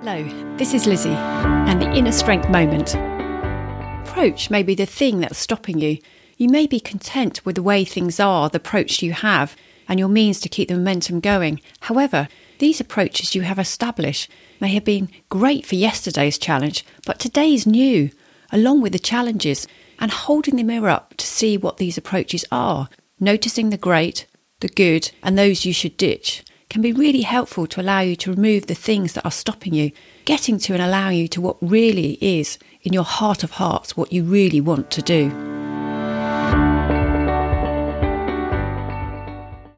Hello, this is Lizzie and the Inner Strength Moment. Approach may be the thing that's stopping you. You may be content with the way things are, the approach you have, and your means to keep the momentum going. However, these approaches you have established may have been great for yesterday's challenge, but today's new, along with the challenges, and holding the mirror up to see what these approaches are, noticing the great, the good, and those you should ditch can be really helpful to allow you to remove the things that are stopping you, getting to and allowing you to what really is in your heart of hearts what you really want to do.